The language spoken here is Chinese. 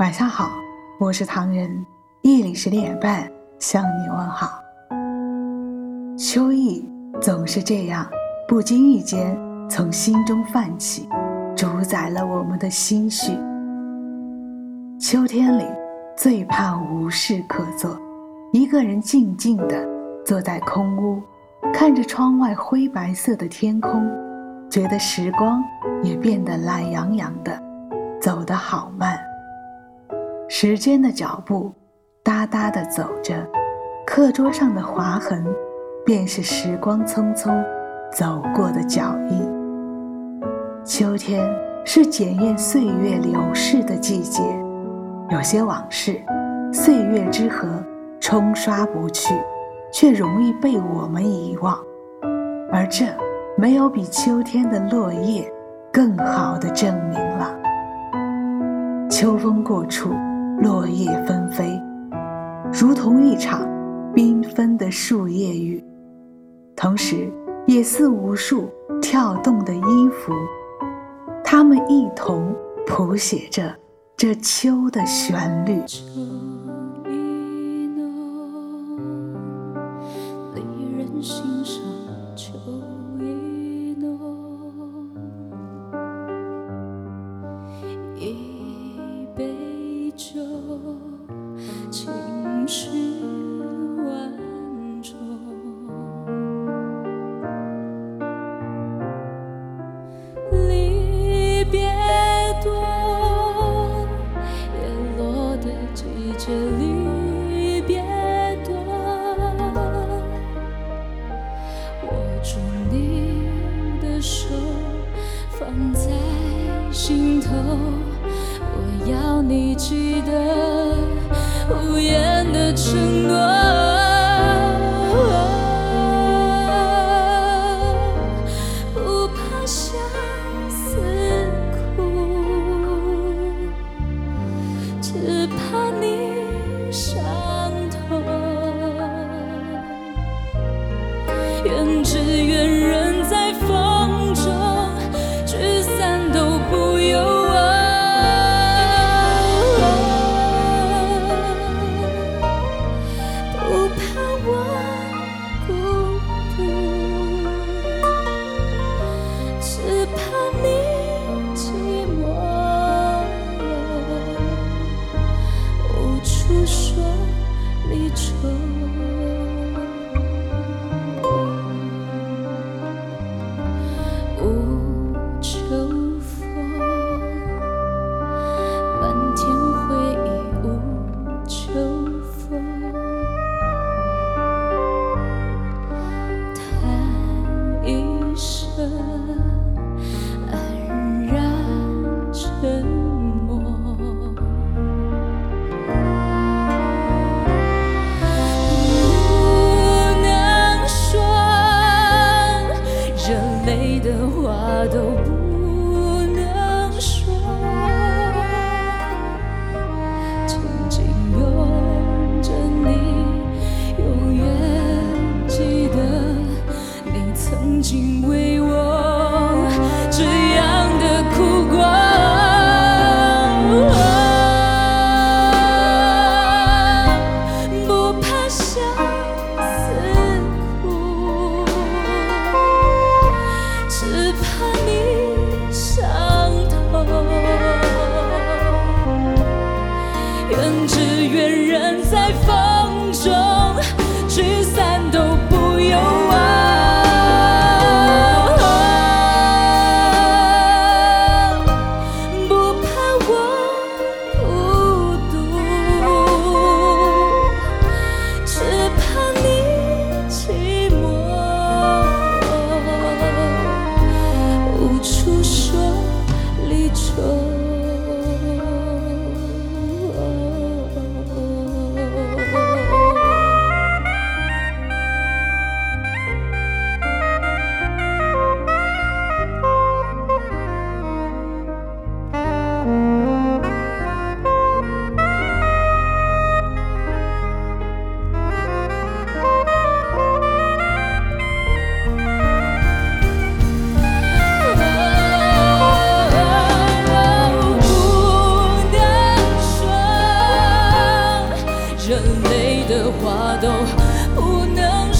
晚上好，我是唐人，夜里十点半向你问好。秋意总是这样，不经意间从心中泛起，主宰了我们的心绪。秋天里最怕无事可做，一个人静静的坐在空屋，看着窗外灰白色的天空，觉得时光也变得懒洋洋的，走得好慢。时间的脚步，哒哒地走着，课桌上的划痕，便是时光匆匆走过的脚印。秋天是检验岁月流逝的季节，有些往事，岁月之河冲刷不去，却容易被我们遗忘。而这，没有比秋天的落叶更好的证明了。秋风过处。落叶纷飞，如同一场缤纷的树叶雨，同时也似无数跳动的音符，它们一同谱写着这秋的旋律。记得无言的承诺。you. 话都不能说。紧紧拥着你永远记得你曾经为的话都不能。说。